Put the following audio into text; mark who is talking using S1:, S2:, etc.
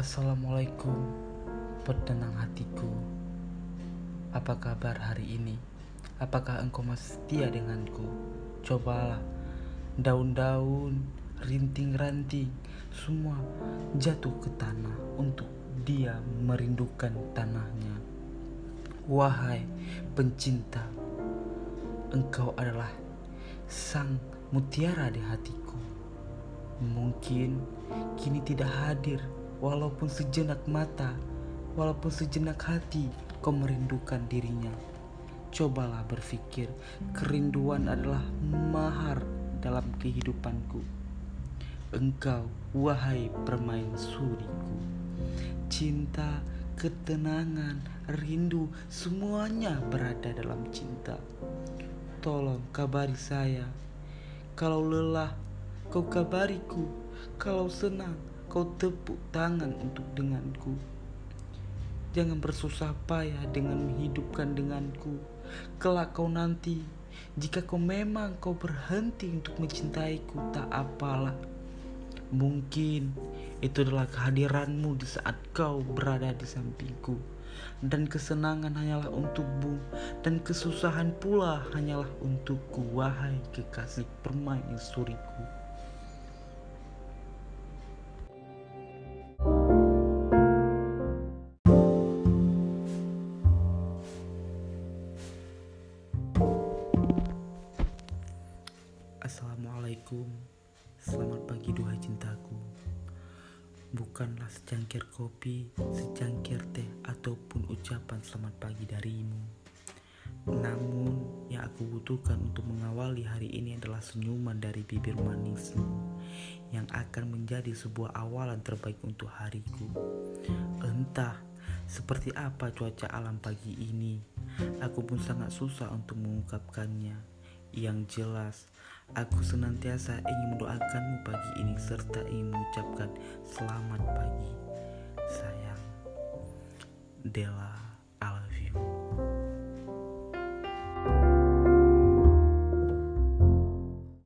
S1: Assalamualaikum, petenang hatiku. Apa kabar hari ini? Apakah engkau masih setia denganku? Cobalah, daun-daun, rinting-ranting, semua jatuh ke tanah untuk dia merindukan tanahnya. Wahai pencinta, engkau adalah sang mutiara di hatiku. Mungkin kini tidak hadir, walaupun sejenak mata, walaupun sejenak hati, kau merindukan dirinya. Cobalah berpikir, kerinduan adalah mahar dalam kehidupanku. Engkau, wahai permain suriku, cinta, ketenangan, rindu, semuanya berada dalam cinta. Tolong kabari saya. Kalau lelah, kau kabariku. Kalau senang, kau tepuk tangan untuk denganku. Jangan bersusah payah dengan menghidupkan denganku. Kelak kau nanti, jika kau memang kau berhenti untuk mencintaiku, tak apalah. Mungkin itu adalah kehadiranmu di saat kau berada di sampingku dan kesenangan hanyalah untukmu dan kesusahan pula hanyalah untukku wahai kekasih permaisuriku Assalamualaikum Selamat pagi duhai cintaku bukanlah secangkir kopi, secangkir teh, ataupun ucapan selamat pagi darimu. Namun, yang aku butuhkan untuk mengawali hari ini adalah senyuman dari bibir manismu yang akan menjadi sebuah awalan terbaik untuk hariku. Entah seperti apa cuaca alam pagi ini, aku pun sangat susah untuk mengungkapkannya. Yang jelas, aku senantiasa ingin mendoakanmu pagi ini serta ingin mengucapkan selamat pagi, sayang. Dela